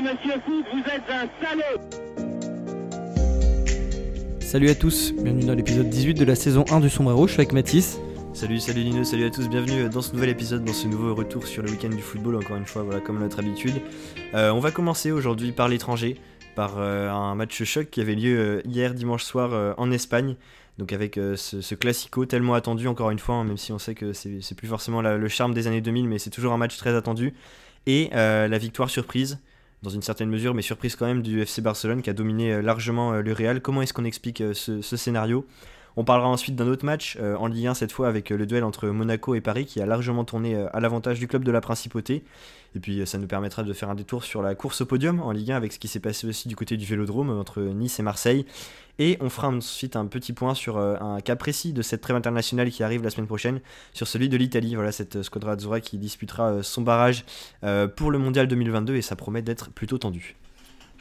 Alors, monsieur Foot, vous êtes un salaud Salut à tous, bienvenue dans l'épisode 18 de la saison 1 du Sombrero, je suis avec Mathis. Salut, salut Lino, salut à tous, bienvenue dans ce nouvel épisode, dans ce nouveau retour sur le week-end du football, encore une fois, voilà, comme notre habitude. Euh, on va commencer aujourd'hui par l'étranger, par euh, un match choc qui avait lieu euh, hier dimanche soir en Espagne. Donc avec ce, classico tellement attendu encore une fois, hein, même si on sait que c'est plus forcément le charme des années 2000, mais c'est toujours un match très attendu. Et la victoire surprise dans une certaine mesure, mais surprise quand même du FC Barcelone qui a dominé euh, largement euh, le Real. Comment est-ce qu'on explique euh, ce, scénario? On parlera ensuite d'un autre match en Ligue 1 cette fois avec le duel entre Monaco et Paris qui a largement tourné à l'avantage du club de la principauté. Et puis ça nous permettra de faire un détour sur la course au podium en Ligue 1 avec ce qui s'est passé aussi du côté du Vélodrome entre Nice et Marseille. Et on fera ensuite un petit point sur euh, un cas précis de cette trêve internationale qui arrive la semaine prochaine, sur celui de l'Italie. Voilà, cette euh, Squadra Azzurra qui disputera euh, son barrage pour le Mondial 2022 et ça promet d'être plutôt tendu.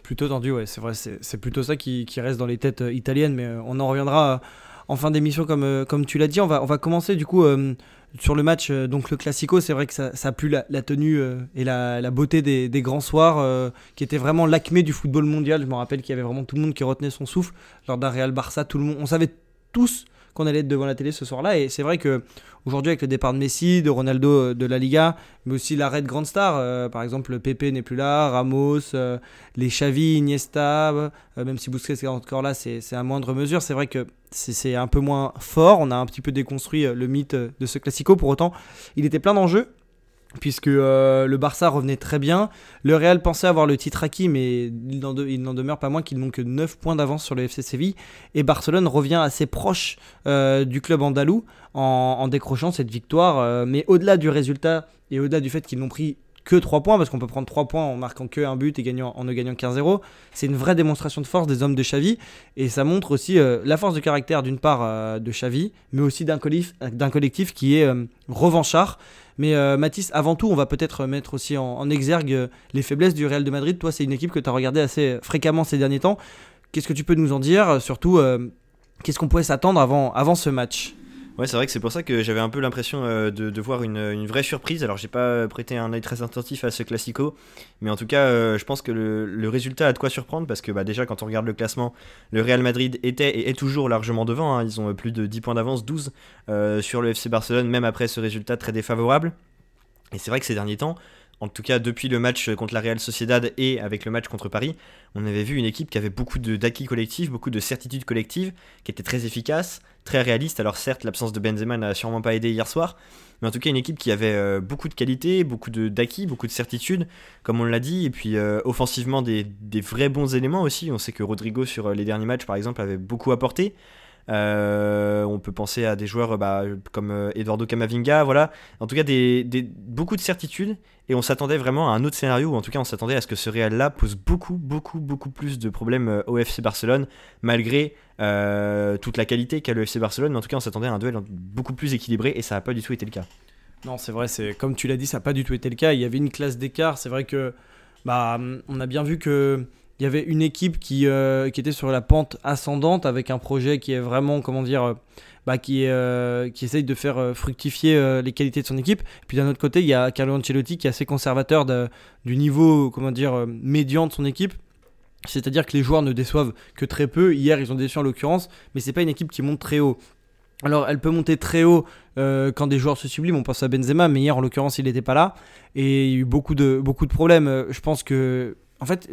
Plutôt tendu, ouais, c'est vrai, c'est plutôt ça qui, reste dans les têtes italiennes, mais on en reviendra en fin d'émission comme, comme tu l'as dit. On va, on va commencer du coup sur le match, euh, donc le Classico, c'est vrai que ça, a plu la, tenue euh, et la, beauté des, grands soirs, euh, qui était vraiment l'acmé du football mondial. Je me rappelle qu'il y avait vraiment tout le monde qui retenait son souffle lors d'un Real Barça. Tout le monde, on savait tous qu'on allait être devant la télé ce soir-là. Et c'est vrai que aujourd'hui, avec le départ de Messi, de Ronaldo euh, de la Liga, mais aussi l'arrêt de grandes stars, euh, par exemple Pepe n'est plus là, Ramos, euh, les Xavi, Iniesta, même si Busquets est encore là, c'est à moindre mesure. C'est vrai que c'est un peu moins fort. On a un petit peu déconstruit le mythe de ce classico. Pour autant, il était plein d'enjeux puisque euh, le Barça revenait très bien. Le Real pensait avoir le titre acquis, mais il n'en, demeure pas moins qu'ils n'ont que 9 points d'avance sur le FC Séville. Et Barcelone revient assez proche euh, du club andalou en, décrochant cette victoire. Euh, mais au-delà du résultat et au-delà du fait qu'ils n'ont pris que 3 points, parce qu'on peut prendre 3 points en marquant que un but et gagnant, en ne gagnant qu'un 0 c'est une vraie démonstration de force des hommes de Xavi. Et ça montre aussi la force de caractère d'une part de Xavi, mais aussi d'un collectif, d'un collectif qui est revanchard. Mais euh, Mathis, avant tout, on va peut-être mettre aussi en, exergue euh, les faiblesses du Real de Madrid. Toi, c'est une équipe que tu as regardée assez fréquemment ces derniers temps. Qu'est-ce que tu peux nous en dire Surtout, euh, qu'est-ce qu'on pouvait s'attendre avant, avant ce match? Ouais, c'est vrai que c'est pour ça que j'avais un peu l'impression euh, de, voir une, vraie surprise. Alors, j'ai pas prêté un œil très attentif à ce classico, mais en tout cas, euh, je pense que le, résultat a de quoi surprendre parce que bah, déjà, quand on regarde le classement, le Real Madrid était et est toujours largement devant. Hein. Ils ont plus de 10 points d'avance, 12 euh, sur le FC Barcelone, même après ce résultat très défavorable. Et c'est vrai que ces derniers temps, en tout cas depuis le match contre la Real Sociedad et avec le match contre Paris, on avait vu une équipe qui avait beaucoup d'acquis collectifs, beaucoup de certitudes collectives, qui était très efficace, très réaliste. Alors certes, l'absence de Benzema n'a sûrement pas aidé hier soir, mais en tout cas une équipe qui avait euh, beaucoup de qualité, beaucoup d'acquis, beaucoup de certitudes, comme on l'a dit, et puis euh, offensivement des, vrais bons éléments aussi. On sait que Rodrigo sur euh, les derniers matchs par exemple avait beaucoup apporté. On peut penser à des joueurs bah, comme Eduardo Camavinga, voilà. En tout cas, beaucoup de certitudes et on s'attendait vraiment à un autre scénario, ou en tout cas on s'attendait à ce que ce Real-là pose beaucoup, beaucoup, beaucoup plus de problèmes euh, au FC Barcelone, malgré euh, toute la qualité qu'a le FC Barcelone. Mais en tout cas on s'attendait à un duel beaucoup plus équilibré, et ça n'a pas du tout été le cas. Non, c'est vrai, c'est comme tu l'as dit, ça n'a pas du tout été le cas. Il y avait une classe d'écart. C'est vrai que bah, on a bien vu que il y avait une équipe qui, euh, qui était sur la pente ascendante avec un projet qui est vraiment, comment dire, bah, qui, euh, qui essaye de faire euh, fructifier euh, les qualités de son équipe. puis d'un autre côté, il y a Carlo Ancelotti qui est assez conservateur du niveau comment dire, médian de son équipe. C'est-à-dire que les joueurs ne déçoivent que très peu. Hier, ils ont déçu en l'occurrence, mais c'est pas une équipe qui monte très haut. Alors, elle peut monter très haut quand des joueurs se subliment. On pense à Benzema, mais hier, en l'occurrence, il n'était pas là. Et il y a eu beaucoup de, beaucoup de problèmes. Je pense que, en fait,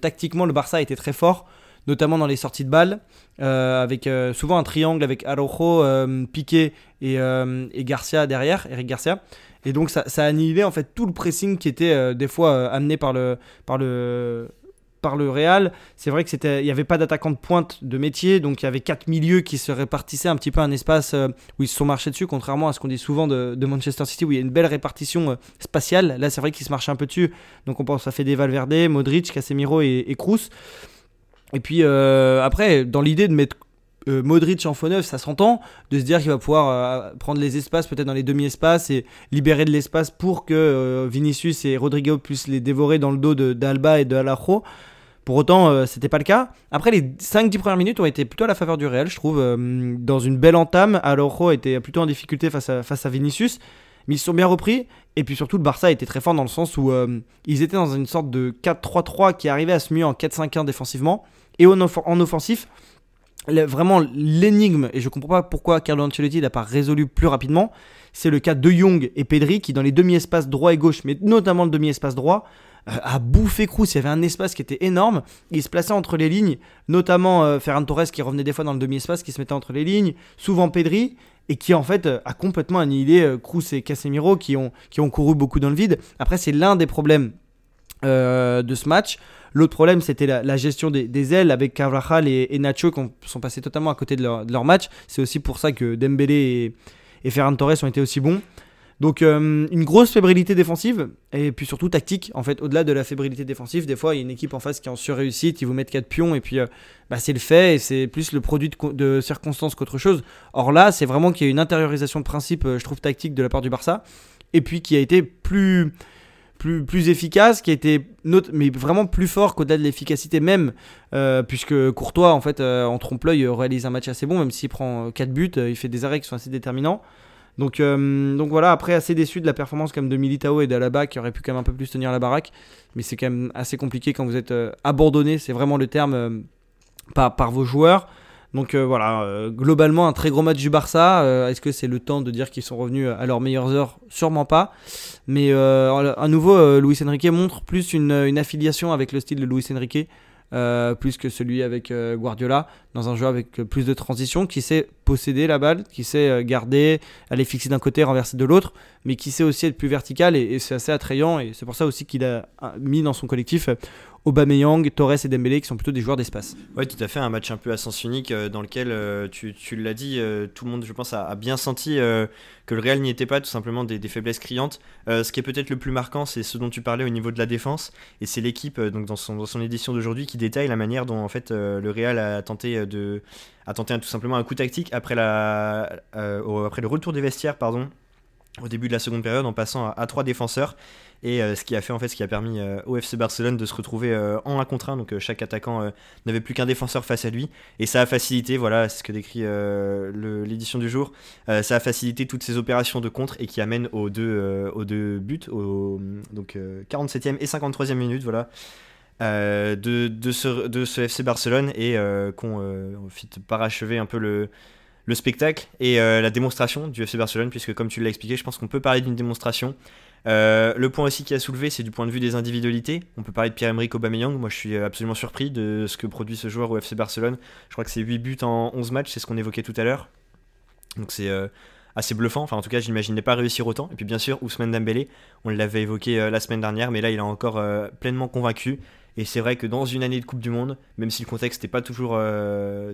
tactiquement, le Barça était très fort notamment dans les sorties de balles, euh, avec euh, souvent un triangle avec Araujo, euh, Piqué et, et, Garcia derrière, Eric Garcia. Et donc ça, ça, a annihilé en fait tout le pressing qui était des fois amené par le, par le, par le Real. C'est vrai que c'était, n'y avait pas d'attaquant de pointe de métier, donc il y avait quatre milieux qui se répartissaient un petit peu un espace où ils se sont marchés dessus, contrairement à ce qu'on dit souvent de, Manchester City où il y a une belle répartition spatiale. Là, c'est vrai qu'ils se marchaient un peu dessus, donc on pense à Fede Valverde, Modric, Casemiro et, et Kroos. Et puis euh, après, dans l'idée de mettre euh, Modric en faux neuf, ça s'entend, de se dire qu'il va pouvoir euh, prendre les espaces peut-être dans les demi-espaces et libérer de l'espace pour que Vinicius et Rodrigo puissent les dévorer dans le dos d'Alba et de Alajo. Pour autant, c'était pas le cas. Après, les 5-10 premières minutes ont été plutôt à la faveur du Real, je trouve. dans une belle entame, Alajo était plutôt en difficulté face à, face à Vinicius. Mais ils se sont bien repris. Et puis surtout, le Barça était très fort dans le sens où euh, ils étaient dans une sorte de 4-3-3 qui arrivait à se muer en 4-5-1 défensivement. Et en, en offensif, vraiment l'énigme, et je comprends pas pourquoi Carlo Ancelotti n'a pas résolu plus rapidement, c'est le cas de Young et Pedri qui, dans les demi-espaces droit et gauche, mais notamment le demi-espace droit, euh, a bouffé Cruz. Il y avait un espace qui était énorme. Il se plaçait entre les lignes, notamment euh, Ferran Torres qui revenait des fois dans le demi-espace, qui se mettait entre les lignes, souvent Pedri, et qui en fait a complètement annihilé Cruz et Casemiro qui ont, qui ont couru beaucoup dans le vide. Après, c'est l'un des problèmes euh, de ce match. L'autre problème, c'était la, gestion des, ailes avec Carvajal et, Nacho qui sont passés totalement à côté de leur, match. C'est aussi pour ça que Dembélé et, Ferran Torres ont été aussi bons. Donc euh, une grosse fébrilité défensive et puis surtout tactique. En fait, au-delà de la fébrilité défensive, des fois il y a une équipe en face qui est en surréussite, ils vous mettent 4 pions et puis euh, bah, c'est le fait et c'est plus le produit de, circonstances qu'autre chose. Or là, c'est vraiment qu'il y a une intériorisation de principe, je trouve, tactique de la part du Barça et puis qui a été plus plus, plus efficace, qui été mais vraiment plus fort qu'au-delà de l'efficacité même, euh, puisque Courtois, en fait, euh, en trompe-l'œil, réalise un match assez bon, même s'il prend 4 buts, euh, il fait des arrêts qui sont assez déterminants. Donc, donc voilà, après, assez déçu de la performance comme de Militao et d'Alaba, qui aurait pu quand même un peu plus tenir la baraque, mais c'est quand même assez compliqué quand vous êtes abandonné, c'est vraiment le terme, par, par vos joueurs. Donc euh, voilà, euh, globalement un très gros match du Barça. Euh, est-ce que c'est le temps de dire qu'ils sont revenus à leurs meilleures heures? Sûrement pas. Mais à nouveau, Luis Enrique montre plus une, affiliation avec le style de Luis Enrique. Plus que celui avec Guardiola, dans un jeu avec plus de transition, qui sait posséder la balle, qui sait garder, aller fixer d'un côté, renverser de l'autre, mais qui sait aussi être plus vertical, et c'est assez attrayant, et c'est pour ça aussi qu'il a mis dans son collectif Aubameyang, Torres et Dembélé qui sont plutôt des joueurs d'espace. Oui, tout à fait, un match un peu à sens unique euh, dans lequel, euh, tu, l'as dit, euh, tout le monde, je pense, a, bien senti que le Real n'y était pas, tout simplement des, faiblesses criantes. ce qui est peut-être le plus marquant, c'est ce dont tu parlais au niveau de la défense, et c'est l'équipe, donc dans son, édition d'aujourd'hui, qui détaille la manière dont en fait le Real a tenté de, a tenté tout simplement un coup tactique après la, après le retour des vestiaires, pardon, au début de la seconde période, en passant à trois défenseurs. Et euh, ce qui a fait en fait, ce qui a permis euh, au FC Barcelone de se retrouver euh, en 1 contre 1. Donc chaque attaquant n'avait plus qu'un défenseur face à lui. Et ça a facilité, voilà, c'est ce que décrit l'édition du jour, ça a facilité toutes ces opérations de contre et qui amènent aux deux, aux deux buts, au, donc 47e et 53e minute, voilà. de, de, ce, de ce FC Barcelone et qu'on fit parachever un peu le, le spectacle et la démonstration du FC Barcelone, puisque comme tu l'as expliqué, je pense qu'on peut parler d'une démonstration. Euh, le point aussi qui a soulevé, c'est du point de vue des individualités. On peut parler de Pierre-Emerick Aubameyang. Moi, je suis absolument surpris de ce que produit ce joueur au FC Barcelone. Je crois que c'est 8 buts en 11 matchs, c'est ce qu'on évoquait tout à l'heure. Donc c'est euh, assez bluffant. Enfin, en tout cas, je n'imaginais pas réussir autant. Et puis, bien sûr, Ousmane Dembélé, on l'avait évoqué euh, la semaine dernière, mais là, il a encore pleinement convaincu. Et c'est vrai que dans une année de Coupe du Monde, même si le contexte n'est pas toujours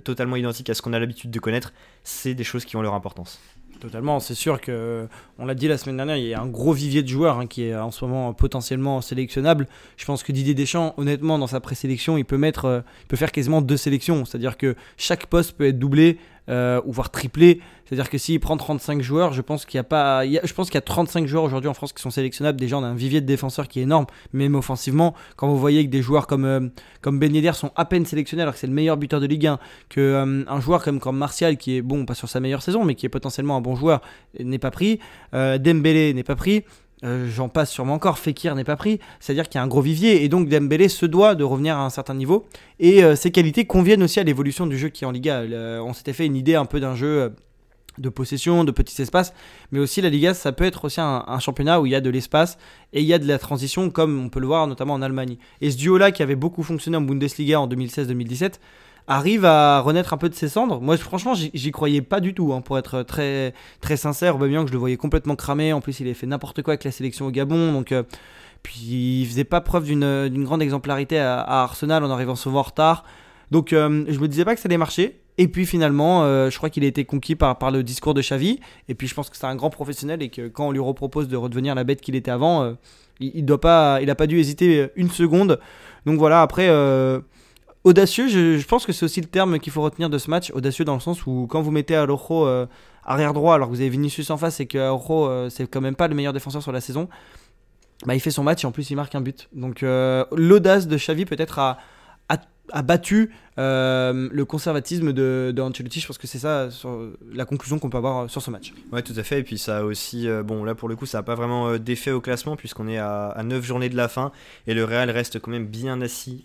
totalement identique à ce qu'on a l'habitude de connaître, c'est des choses qui ont leur importance. Totalement, c'est sûr que, on l'a dit la semaine dernière, il y a un gros vivier de joueurs hein, qui est en ce moment potentiellement sélectionnable. Je pense que Didier Deschamps, honnêtement, dans sa présélection, il peut mettre, euh, il peut faire quasiment deux sélections, c'est-à-dire que chaque poste peut être doublé euh, ou voire triplé. C'est-à-dire que s'il prend 35 joueurs, je pense qu'il y a pas, je pense qu'il y a 35 joueurs aujourd'hui en France qui sont sélectionnables. Déjà, on a un vivier de défenseurs qui est énorme, même offensivement. Quand vous voyez que des joueurs comme euh, comme Ben sont à peine sélectionnés alors que c'est le meilleur buteur de Ligue 1, que euh, un joueur comme comme Martial qui est bon, pas sur sa meilleure saison, mais qui est potentiellement un bon joueur, n'est pas pris. Dembélé n'est pas pris. Euh, j'en passe sûrement encore, Fekir n'est pas pris, c'est-à-dire qu'il y a un gros vivier. Et donc Dembélé se doit de revenir à un certain niveau. Et euh, ses qualités conviennent aussi à l'évolution du jeu qui est en Liga. on s'était fait une idée un peu d'un jeu euh, de possession, de petits espaces, mais aussi la Liga ça peut être aussi un, championnat où il y a de l'espace et il y a de la transition comme on peut le voir notamment en Allemagne. Et ce duo là qui avait beaucoup fonctionné en Bundesliga en 2016-2017 arrive à renaître un peu de ses cendres. Moi, franchement, j'y croyais pas du tout, hein, pour être très, très sincère. Aubameyang, je le voyais complètement cramé. En plus, il avait fait n'importe quoi avec la sélection au Gabon. Donc, euh, puis, il faisait pas preuve d'une grande exemplarité à, Arsenal en arrivant souvent en retard. Donc, euh, je me disais pas que ça allait marcher. Et puis finalement, euh, je crois qu'il a été conquis par, par le discours de Xavi. Et puis je pense que c'est un grand professionnel et que quand on lui repropose de redevenir la bête qu'il était avant, il, il doit pas, il a pas dû hésiter une seconde. Donc voilà, après, Audacieux, je, pense que c'est aussi le terme qu'il faut retenir de ce match. Audacieux dans le sens où quand vous mettez Araujo euh, arrière droit alors que vous avez Vinicius en face et que Araujo euh, c'est quand même pas le meilleur défenseur sur la saison, bah, il fait son match et en plus il marque un but. Donc euh, l'audace de Xavi peut-être à, a battu euh, le conservatisme de, de Ancelotti. Je pense que c'est ça la conclusion qu'on peut avoir sur ce match. Ouais, tout à fait. Et puis ça a aussi, euh, bon là pour le coup, ça n'a pas vraiment euh, d'effet au classement puisqu'on est à, à 9 journées de la fin et le Real reste quand même bien assis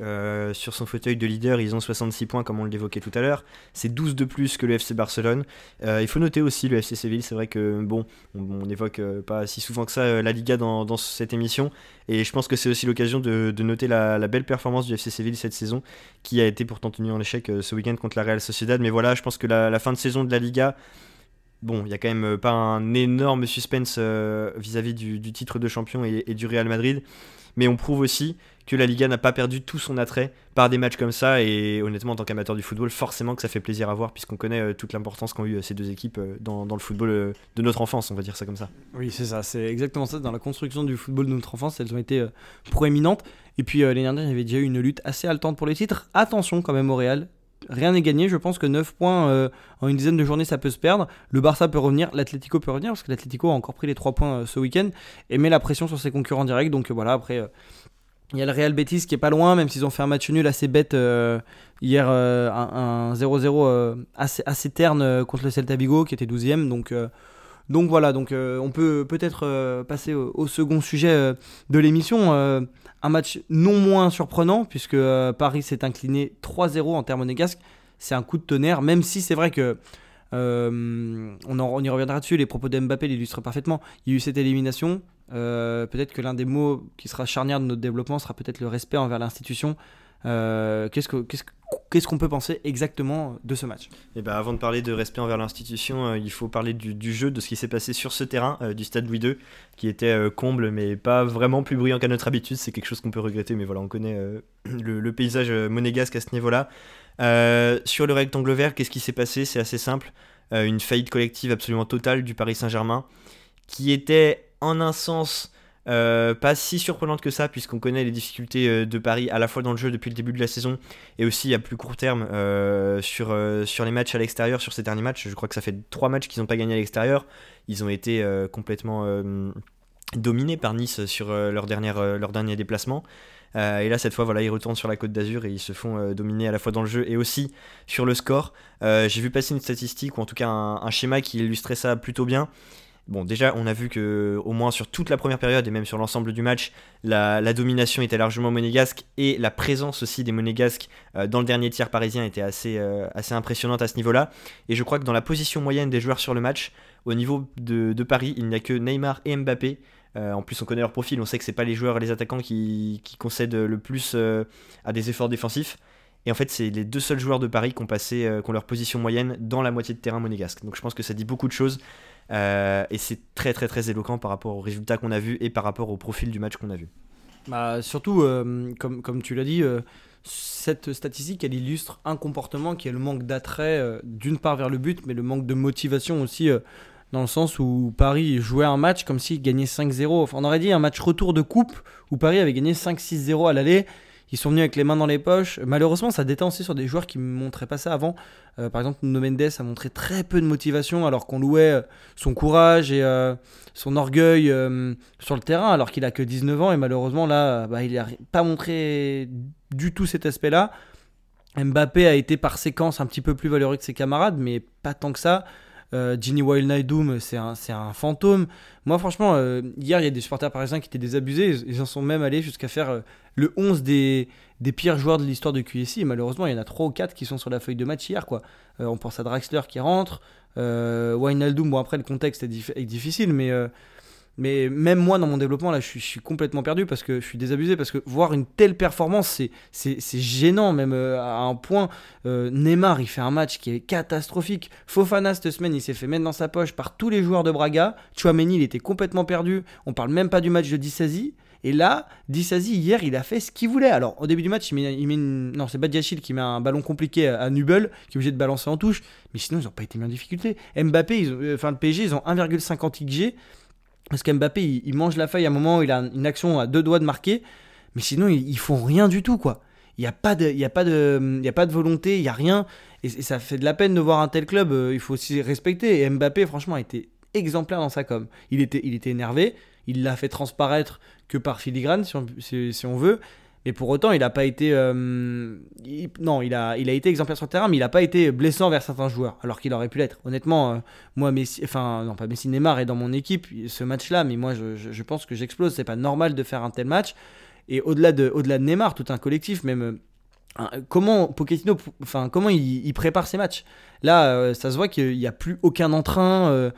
sur son fauteuil de leader. Ils ont 66 points comme on l'évoquait tout à l'heure. C'est 12 de plus que le FC Barcelone. il faut noter aussi le FC Séville. C'est vrai que bon, on n'évoque pas si souvent que ça la Liga dans, cette émission. Et je pense que c'est aussi l'occasion de, de, noter la, la, belle performance du FC Séville cette saison, qui a été pourtant tenue en échec euh, ce week-end contre la Real Sociedad. Mais voilà, je pense que la, fin de saison de la Liga, bon, il n'y a quand même euh, pas un énorme suspense euh, vis-à-vis du, titre de champion et, du Real Madrid. Mais on prouve aussi que la Liga n'a pas perdu tout son attrait par des matchs comme ça. Et honnêtement, en tant qu'amateur du football, forcément que ça fait plaisir à voir, puisqu'on connaît euh, toute l'importance qu'ont eu ces deux équipes dans, dans, le football de notre enfance, on va dire ça comme ça. Oui, c'est ça, c'est exactement ça. Dans la construction du football de notre enfance, elles ont été proéminentes. Et puis l'année dernière, il y avait déjà eu une lutte assez haletante pour les titres. Attention quand même au Real, rien n'est gagné. Je pense que 9 points euh, en une dizaine de journées, ça peut se perdre. Le Barça peut revenir, l'Atlético peut revenir, parce que l'Atlético a encore pris les 3 points euh, ce week-end et met la pression sur ses concurrents directs. Donc euh, voilà, après, il y a le Real Betis qui est pas loin, même s'ils ont fait un match nul assez bête hier, un 0-0 assez, assez, terne contre le Celta Vigo, qui était 12ème. Donc. voilà, donc on peut peut-être passer au, second sujet de l'émission un match non moins surprenant, puisque euh, Paris s'est incliné 3-0 en termes monégasques. C'est un coup de tonnerre, même si c'est vrai que. Euh, on, y reviendra dessus, les propos d'Mbappé l'illustrent parfaitement. Il y a eu cette élimination. Euh, peut-être que l'un des mots qui sera charnière de notre développement sera peut-être le respect envers l'institution. qu qu'est-ce qu'on peut penser exactement de ce match? Et eh ben Avant de parler de respect envers l'institution, il faut parler du, jeu, de ce qui s'est passé sur ce terrain du stade Louis II qui était euh, comble, mais pas vraiment plus bruyant qu'à notre habitude. C'est quelque chose qu'on peut regretter, mais voilà, on connaît euh, le, paysage euh, monégasque à ce niveau-là. sur le rectangle vert, qu'est-ce qui s'est passé? C'est assez simple. une faillite collective absolument totale du Paris Saint-Germain, qui était en un sens pas si surprenante que ça, puisqu'on connaît les difficultés de Paris à la fois dans le jeu depuis le début de la saison et aussi à plus court terme sur, sur les matchs à l'extérieur, sur ces derniers matchs. Je crois que ça fait trois matchs qu'ils n'ont pas gagné à l'extérieur. Ils ont été complètement dominés par Nice sur euh, leur, euh, dernier déplacement. Euh, et là, cette fois, voilà, ils retournent sur la côte d'Azur et ils se font dominer à la fois dans le jeu et aussi sur le score. J'ai vu passer une statistique ou en tout cas un, schéma qui illustrait ça plutôt bien. Bon, déjà, on a vu que, au moins sur toute la première période et même sur l'ensemble du match, la, domination était largement monégasque et la présence aussi des monégasques dans le dernier tiers parisien était assez, assez impressionnante à ce niveau-là. Et je crois que dans la position moyenne des joueurs sur le match, au niveau de, Paris, il n'y a que Neymar et Mbappé euh, en plus, on connaît leur profil, on sait que c'est pas les joueurs, les attaquants qui, concèdent le plus euh, à des efforts défensifs. Et en fait, c'est les deux seuls joueurs de Paris qui ont passé, euh, qui ont leur position moyenne dans la moitié de terrain monégasque. Donc je pense que ça dit beaucoup de choses. Et c'est très très très éloquent par rapport aux résultats qu'on a vus et par rapport au profil du match qu'on a vu. Bah, surtout, comme, comme tu l'as dit, cette statistique, elle illustre un comportement qui est le manque d'attrait, d'une part vers le but, mais le manque de motivation aussi dans le sens où Paris jouait un match comme s'il gagnait 5-0. on aurait dit un match retour de coupe où Paris avait gagné 5-6-0 à l'aller. Ils sont venus avec les mains dans les poches. Malheureusement, ça détend aussi sur des joueurs qui ne montraient pas ça avant. Euh, par exemple, Nuno Mendes a montré très peu de motivation alors qu'on louait euh, son courage et euh, son orgueil sur le terrain alors qu'il a que 19 ans. Et malheureusement, là, bah, il n'a pas montré du tout cet aspect-là. Mbappé a été par séquence un petit peu plus valeureux que ses camarades, mais pas tant que ça. Euh, Ginny Wild c'est un, fantôme. Moi, franchement, euh, hier, il y a des supporters parisiens qui étaient désabusés. Ils, en sont même allés jusqu'à faire euh, le 11 des, des pires joueurs de l'histoire de QSI. Et malheureusement, il y en a 3 ou 4 qui sont sur la feuille de match hier. Quoi. on pense à Draxler qui rentre. Wijnaldum, bon, après, le contexte est, est difficile, mais mais même moi, dans mon développement, là, je suis, complètement perdu parce que je suis désabusé. Parce que voir une telle performance, c'est gênant, même euh, à un point. Euh, Neymar, il fait un match qui est catastrophique. Fofana, cette semaine, il s'est fait mettre dans sa poche par tous les joueurs de Braga. Chouameni, il était complètement perdu. On parle même pas du match de Dissasi. Et là, Dissasi, hier, il a fait ce qu'il voulait. Alors, au début du match, il met, il met non, c'est Badiachil qui met un ballon compliqué à, Nubel, qui est obligé de balancer en touche. Mais sinon, ils n'ont pas été mis en difficulté. Mbappé, ils euh, enfin, le PSG, ils ont 1,50 XG. Parce qu'Mbappé, il, mange la feuille à un moment il a une action à deux doigts de marquer, mais sinon, ils, font rien du tout, quoi. Il n'y a, pas de, il y a, pas de, a pas de volonté, il n'y a rien. Et, ça fait de la peine de voir un tel club, euh, il faut aussi respecter. Et Mbappé, franchement, a été exemplaire dans sa com. Il était, il était énervé, il l'a fait transparaître que par filigrane, si, on veut. Mais pour autant, il n'a pas été. euh, non, il a, il a été exemplaire sur le terrain, mais il n'a pas été blessant vers certains joueurs, alors qu'il aurait pu l'être. Honnêtement, euh, moi, Messi, enfin, non, pas Messi, Neymar est dans mon équipe, ce match-là, mais moi, je, je- pense que j'explose. C'est pas normal de faire un tel match. Et au-delà de, au-delà de Neymar, tout un collectif, même. euh, comment Pochettino, enfin, comment il, prépare ses matchs Là, ça se voit qu'il n'y a plus aucun entrain,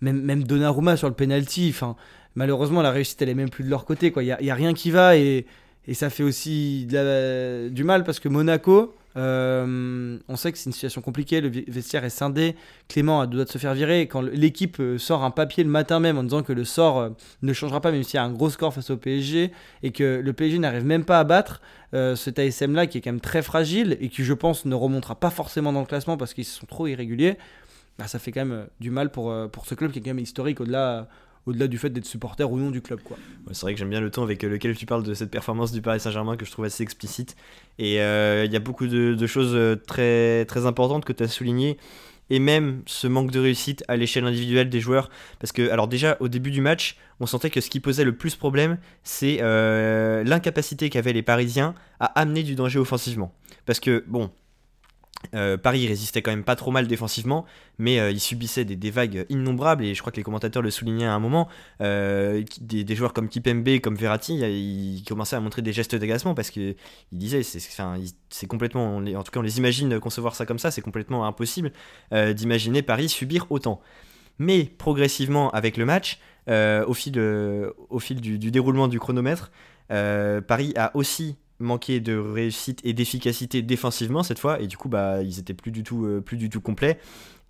même, même Donnarumma sur le penalty. Enfin, malheureusement, la réussite, elle est même plus de leur côté. quoi. Il n'y y a rien qui va et. Et ça fait aussi du mal parce que Monaco, euh, on sait que c'est une situation compliquée, le vestiaire est scindé, Clément a se faire virer, quand l'équipe euh, sort un papier le matin même en disant que le sort euh, ne changera pas même s'il y a un gros score face au PSG, et que le PSG n'arrive même pas à battre cet ASM là qui est quand même très fragile, et qui je pense ne remontera pas forcément dans le classement parce qu'ils sont trop irréguliers, bah, ça fait quand même du mal pour, pour ce club qui est quand même historique au-delà au-delà du fait d'être supporter ou non du club. quoi. C'est vrai que j'aime bien le ton avec lequel tu parles de cette performance du Paris Saint-Germain que je trouve assez explicite. Et euh, il y a beaucoup de, choses euh, très, très importantes que tu as soulignées. Et même ce manque de réussite à l'échelle individuelle des joueurs. Parce que, alors déjà, au début du match, on sentait que ce qui posait le plus problème, c'est euh, l'incapacité qu'avaient les Parisiens à amener du danger offensivement. Parce que, bon, euh, Paris résistait quand même pas trop mal défensivement, mais euh, il subissait des, vagues innombrables, et je crois que les commentateurs le soulignaient à un moment. euh, des, joueurs comme Kipembe, comme Verratti, ils commençaient à montrer des gestes d'agacement parce que ils disaient, c'est complètement, en tout cas on les imagine concevoir ça comme ça, c'est complètement impossible d'imaginer Paris subir autant. Mais progressivement avec le match, au fil, du, déroulement du chronomètre, Paris a aussi manqué de réussite et d'efficacité défensivement cette fois, et du coup bah ils étaient plus du tout, euh, plus du tout complets.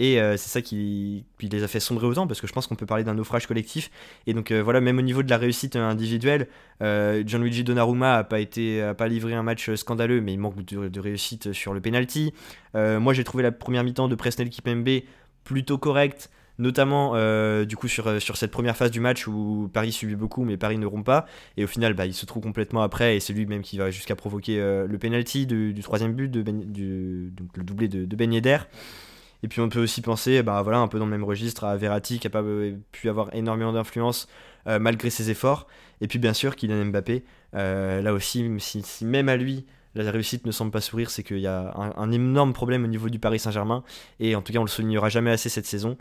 Et euh, c'est ça qui, les a fait sombrer autant, parce que je pense qu'on peut parler d'un naufrage collectif. Et donc euh, voilà, même au niveau de la réussite individuelle, Gianluigi Donnarumma a pas été, a pas livré un match scandaleux, mais il manque de, réussite sur le penalty. Moi j'ai trouvé la première mi-temps de Presnel Kipembe plutôt correcte, notamment euh, du coup sur, euh, sur cette première phase du match où Paris subit beaucoup, mais Paris ne rompt pas. Et au final, bah, il se trouve complètement après, et c'est lui même qui va jusqu'à provoquer euh, le penalty du, troisième but, de ben, le doublé de, de Ben. Et puis on peut aussi penser, bah voilà, un peu dans le même registre, à Verratti qui n'a pas pu avoir énormément d'influence malgré ses efforts. Et puis bien sûr, Kylian Mbappé, là aussi, si, si même à lui la réussite ne semble pas sourire, c'est qu'il y a un, un énorme problème au niveau du Paris Saint-Germain. Et en tout cas, on le soulignera jamais assez cette saison.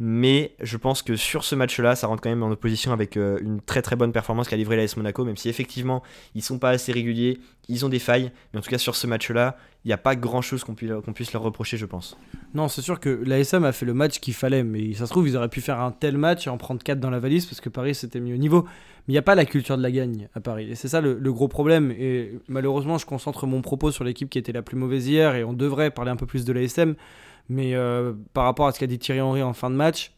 Mais je pense que sur ce match-là, ça rentre quand même en opposition avec euh, une très très bonne performance qu'a livré l'AS Monaco, même si effectivement ils sont pas assez réguliers, ils ont des failles, mais en tout cas sur ce match-là, il n'y a pas grand-chose qu'on pu- qu'on puisse leur reprocher, je pense. Non, c'est sûr que l'ASM a fait le match qu'il fallait, mais ça se trouve, ils auraient pu faire un tel match et en prendre 4 dans la valise parce que Paris c'était mis au niveau. Mais il n'y a pas la culture de la gagne à Paris. Et c'est ça le, le gros problème. Et malheureusement, je concentre mon propos sur l'équipe qui était la plus mauvaise hier et on devrait parler un peu plus de l'ASM. Mais euh, par rapport à ce qu'a dit Thierry Henry en fin de match,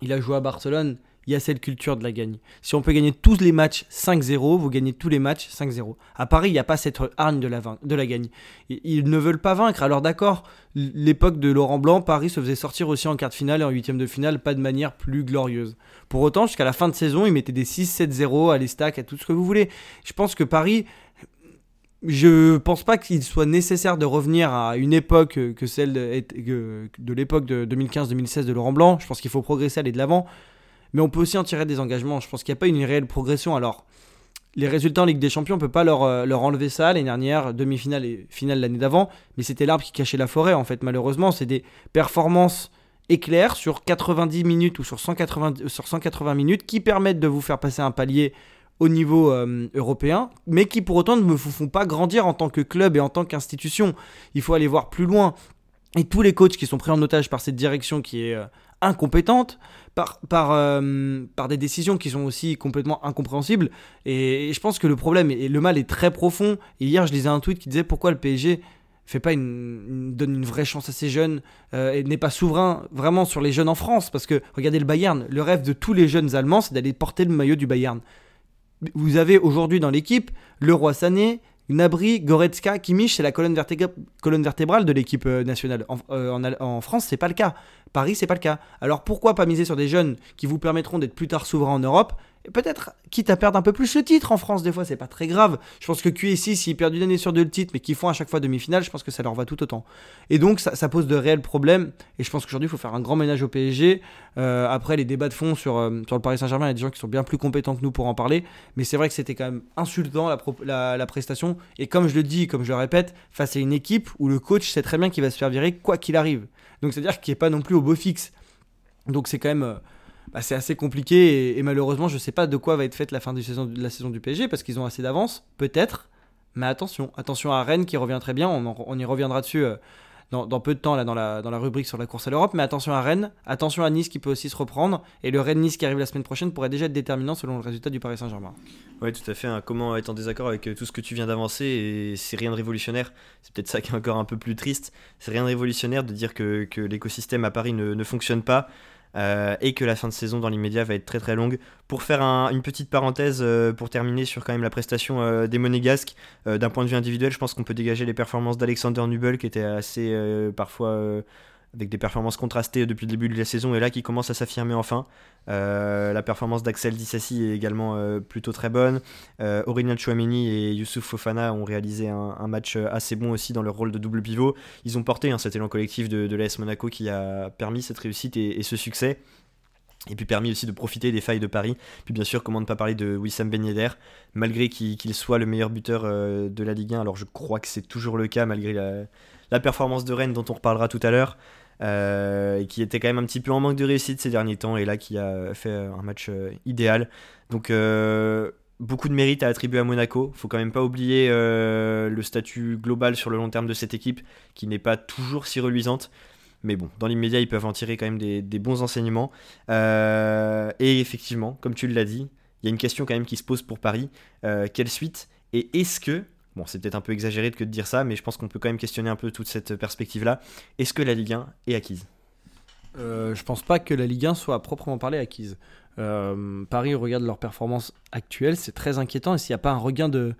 il a joué à Barcelone. Il y a cette culture de la gagne. Si on peut gagner tous les matchs 5-0, vous gagnez tous les matchs 5-0. À Paris, il n'y a pas cette hargne de la, de la gagne. Ils ne veulent pas vaincre. Alors d'accord, l'époque de Laurent Blanc, Paris se faisait sortir aussi en quart de finale et en huitième de finale, pas de manière plus glorieuse. Pour autant, jusqu'à la fin de saison, ils mettaient des 6-7-0 à l'estac, à tout ce que vous voulez. Je pense que Paris, je pense pas qu'il soit nécessaire de revenir à une époque que celle de, de l'époque de 2015-2016 de Laurent Blanc. Je pense qu'il faut progresser, aller de l'avant. Mais on peut aussi en tirer des engagements. Je pense qu'il n'y a pas une réelle progression. Alors, les résultats en Ligue des Champions, on peut pas leur, euh, leur enlever ça. L'année dernière, demi-finale et finale l'année d'avant. Mais c'était l'arbre qui cachait la forêt, en fait, malheureusement. C'est des performances éclairs sur 90 minutes ou sur 180, sur 180 minutes qui permettent de vous faire passer un palier au niveau euh, européen, mais qui pour autant ne me font pas grandir en tant que club et en tant qu'institution. Il faut aller voir plus loin. Et tous les coachs qui sont pris en otage par cette direction qui est euh, incompétente, par, par, euh, par des décisions qui sont aussi complètement incompréhensibles. Et, je pense que le problème et le mal est très profond. Hier, je lisais un tweet qui disait pourquoi le PSG fait pas une, donne une vraie chance à ces jeunes et n'est pas souverain vraiment sur les jeunes en France. Parce que regardez le Bayern, le rêve de tous les jeunes Allemands, c'est d'aller porter le maillot du Bayern. Vous avez aujourd'hui dans l'équipe Leroy Sané, Gnabry, Goretzka, Kimmich, c'est la colonne, vertébrale de l'équipe euh, nationale. En, euh, en France, c'est pas le cas. Paris, c'est pas le cas. Alors pourquoi pas miser sur des jeunes qui vous permettront d'être plus tard souverains en Europe peut-être, quitte à perdre un peu plus le titre en France, des fois, c'est pas très grave. Je pense que QSI, s'ils perdent une année sur deux le titre, mais qu'ils font à chaque fois demi-finale, je pense que ça leur va tout autant. Et donc, ça, pose de réels problèmes. Et je pense qu'aujourd'hui, il faut faire un grand ménage au PSG. Euh, après, les débats de fond sur, euh, sur le Paris Saint-Germain, il y a des gens qui sont bien plus compétents que nous pour en parler. Mais c'est vrai que c'était quand même insultant la, prestation. Et comme je le dis, comme je le répète, face à une équipe où le coach sait très bien qu'il va se faire virer quoi qu'il arrive. Donc, c'est-à-dire qu'il n'est pas non plus au beau fixe. Donc, c'est quand même. Euh, bah, c'est assez compliqué et, malheureusement je sais pas de quoi va être faite la fin de, la saison du PSG parce qu'ils ont assez d'avance, peut-être, mais attention, attention à Rennes qui revient très bien, on, y reviendra dessus euh, dans, peu de temps là, dans, la, rubrique sur la course à l'Europe, mais attention à Rennes, attention à Nice qui peut aussi se reprendre et le Rennes-Nice qui arrive la semaine prochaine pourrait déjà être déterminant selon le résultat du Paris Saint-Germain. Oui tout à fait, hein. comment être en désaccord avec euh, tout ce que tu viens d'avancer et c'est rien de révolutionnaire, c'est peut-être ça qui est encore un peu plus triste, c'est rien de révolutionnaire de dire que, l'écosystème à Paris ne, ne fonctionne pas. Euh, et que la fin de saison dans l'immédiat va être très très longue. Pour faire une petite parenthèse, euh, pour terminer sur quand même la prestation euh, des Monégasques, d'un point de vue individuel, je pense qu'on peut dégager les performances d'Alexander Nubel qui était assez parfois avec des performances contrastées depuis le début de la saison et là qui commence à s'affirmer enfin. Euh, la performance d'Axel Dissassi est également euh, plutôt très bonne. Euh, Aurélien Chouameni et Youssouf Fofana ont réalisé un, match assez bon aussi dans leur rôle de double pivot. Ils ont porté hein, cet élan collectif de, de l'AS Monaco qui a permis cette réussite et, ce succès. Et puis permis aussi de profiter des failles de Paris. Puis bien sûr, comment ne pas parler de Wissam Ben Yedder, malgré qu'il soit le meilleur buteur de la Ligue 1. Alors je crois que c'est toujours le cas malgré la performance de Rennes dont on reparlera tout à l'heure. Euh, qui était quand même un petit peu en manque de réussite ces derniers temps, et là qui a fait un match euh, idéal. Donc euh, beaucoup de mérite à attribuer à Monaco. Faut quand même pas oublier le statut global sur le long terme de cette équipe, qui n'est pas toujours si reluisante. Mais bon, dans l'immédiat, ils peuvent en tirer quand même des bons enseignements. et effectivement, comme tu l'as dit, il y a une question quand même qui se pose pour Paris. quelle suite Et est-ce que Bon, c'est peut-être un peu exagéré que de dire ça, mais je pense qu'on peut quand même questionner un peu toute cette perspective-là. Est-ce que la Ligue 1 est acquise? Euh, Je pense pas que la Ligue 1 soit à proprement parler acquise. Euh, Paris regarde leur performance actuelle, c'est très inquiétant. Et s'il n'y a pas un regain de,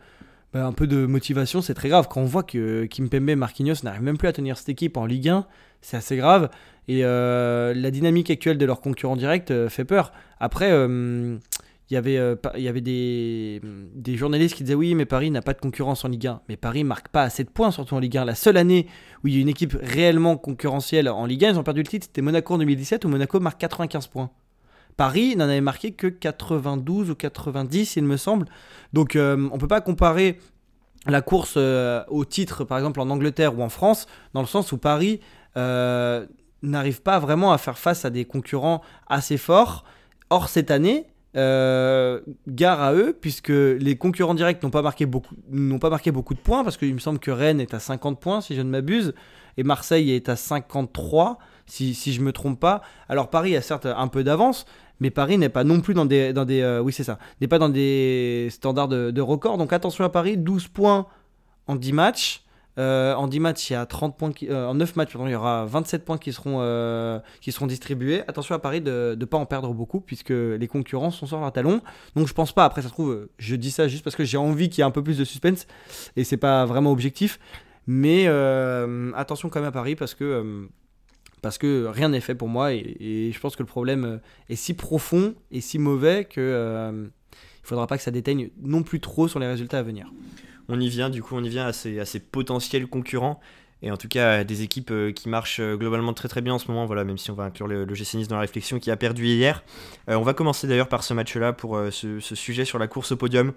bah, un peu de motivation, c'est très grave. Quand on voit que Kimpembe et Marquinhos n'arrivent même plus à tenir cette équipe en Ligue 1, c'est assez grave. Et euh, la dynamique actuelle de leurs concurrents directs euh, fait peur. Après, il y avait, euh, il y avait des, des, journalistes qui disaient oui, mais Paris n'a pas de concurrence en Ligue 1. Mais Paris marque pas assez de points, surtout en Ligue 1. La seule année où il y a une équipe réellement concurrentielle en Ligue 1, ils ont perdu le titre, c'était Monaco en 2017, où Monaco marque 95 points. Paris n'en avait marqué que 92 ou 90, il me semble. Donc euh, on ne peut pas comparer la course euh, au titre, par exemple en Angleterre ou en France, dans le sens où Paris n'arrive pas vraiment à faire face à des concurrents assez forts. Or, cette année, euh, gare à eux, puisque les concurrents directs n'ont pas, marqué beaucoup, de points, parce qu'il me semble que Rennes est à 50 points, si je ne m'abuse, et Marseille est à 53, si, si je ne me trompe pas. Alors Paris a certes un peu d'avance, mais Paris n'est pas non plus dans des... Euh. N'est pas dans des standards de, de record. Donc attention à Paris, 12 points en 10 matchs. Euh, en 10 matchs, il y a 30 points euh, en 9 matchs, il y aura 27 points qui seront, euh, qui seront distribués. Attention à Paris de ne pas en perdre beaucoup puisque les concurrents sont sur leur talon. Donc je pense pas, après ça se trouve, je dis ça juste parce que j'ai envie qu'il y ait un peu plus de suspense et c'est pas vraiment objectif. Mais attention quand même à Paris parce que, parce que rien n'est fait pour moi et, je pense que le problème est si profond et si mauvais que il faudra pas que ça déteigne non plus trop sur les résultats à venir on y vient, du coup, on y vient à ces, potentiels concurrents. Et en tout cas, des équipes euh, qui marchent euh, globalement très très bien en ce moment, voilà, même si on va inclure le, le GC dans la réflexion, qui a perdu hier. Euh, on va commencer d'ailleurs par ce match-là pour ce, sujet sur la course au podium.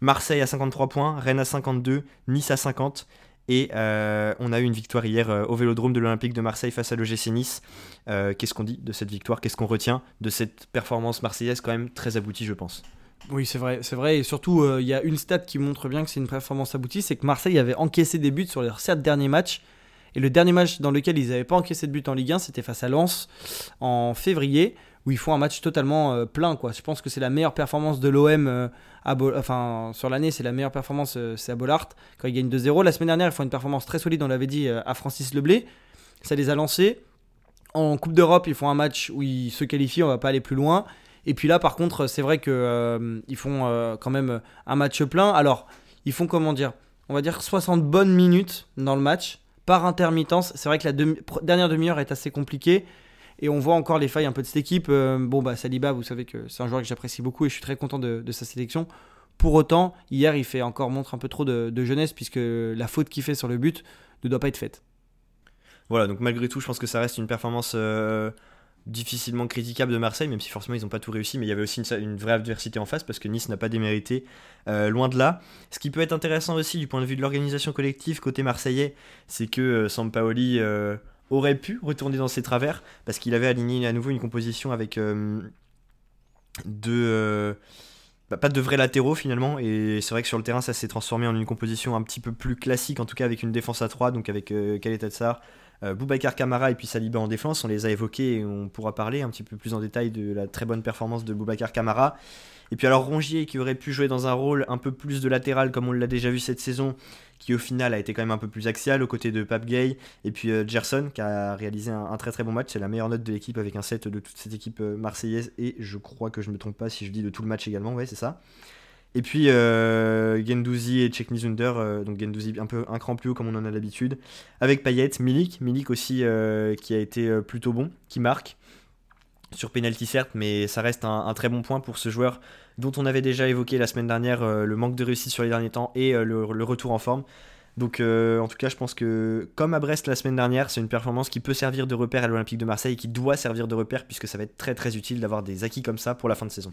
Marseille à 53 points, Rennes à 52, Nice à 50. Et on a eu une victoire hier au Vélodrome de l'Olympique de Marseille face à l'OGC Nice. Qu'est-ce qu'on dit de cette victoire? Qu'est-ce qu'on retient de cette performance marseillaise quand même très aboutie, je pense? Oui, c'est vrai, c'est vrai. Et surtout, euh, il y a une stat qui montre bien que c'est une performance aboutie, c'est que Marseille avait encaissé des buts sur leurs 7 derniers matchs. Et le dernier match dans lequel ils n'avaient pas encaissé de but en Ligue 1, c'était face à Lens en février, où ils font un match totalement euh, plein. Quoi. Je pense que c'est la meilleure performance de l'OM euh, enfin, sur l'année, c'est la meilleure performance, c'est à Bollard, quand ils gagnent 2-0. La semaine dernière, ils font une performance très solide, on l'avait dit, à Francis Leblé. Ça les a lancés. En Coupe d'Europe, ils font un match où ils se qualifient, on va pas aller plus loin. Et puis là, par contre, c'est vrai qu'ils euh, font euh, quand même un match plein. Alors, ils font comment dire? On va dire 60 bonnes minutes dans le match par intermittence. C'est vrai que la dernière demi-heure est assez compliquée. Et on voit encore les failles un peu de cette équipe. Euh, bon, bah, Saliba, vous savez que c'est un joueur que j'apprécie beaucoup et je suis très content de, sa sélection. Pour autant, hier, il fait encore montre un peu trop de, jeunesse puisque la faute qu'il fait sur le but ne doit pas être faite. Voilà, donc malgré tout, je pense que ça reste une performance euh, difficilement critiquable de Marseille, même si forcément ils n'ont pas tout réussi, mais il y avait aussi une, vraie adversité en face parce que Nice n'a pas démérité, euh, loin de là. Ce qui peut être intéressant aussi du point de vue de l'organisation collective côté marseillais, c'est que euh, Sampaoli euh, aurait pu retourner dans ses travers parce qu'il avait aligné à nouveau une composition avec deux. Bah, pas de vrais latéraux finalement, et c'est vrai que sur le terrain ça s'est transformé en une composition un petit peu plus classique, en tout cas avec une défense à 3, donc avec euh, Tsar, euh, Boubacar Kamara et puis Saliba en défense, on les a évoqués et on pourra parler un petit peu plus en détail de la très bonne performance de Boubacar Kamara. Et puis alors Rongier qui aurait pu jouer dans un rôle un peu plus de latéral comme on l'a déjà vu cette saison, qui au final a été quand même un peu plus axial aux côtés de Pape Gay et puis euh, Gerson qui a réalisé un, très très bon match, c'est la meilleure note de l'équipe avec un set de toute cette équipe euh, marseillaise et je crois que je ne me trompe pas si je dis de tout le match également, ouais c'est ça. Et puis euh, Gendouzi et Czech euh, donc Gendouzi un peu un cran plus haut comme on en a l'habitude, avec Payet, Milik, Milik aussi euh, qui a été euh, plutôt bon, qui marque sur penalty certes, mais ça reste un, très bon point pour ce joueur dont on avait déjà évoqué la semaine dernière le manque de réussite sur les derniers temps et le, retour en forme. Donc en tout cas, je pense que comme à Brest la semaine dernière, c'est une performance qui peut servir de repère à l'Olympique de Marseille et qui doit servir de repère puisque ça va être très très utile d'avoir des acquis comme ça pour la fin de saison.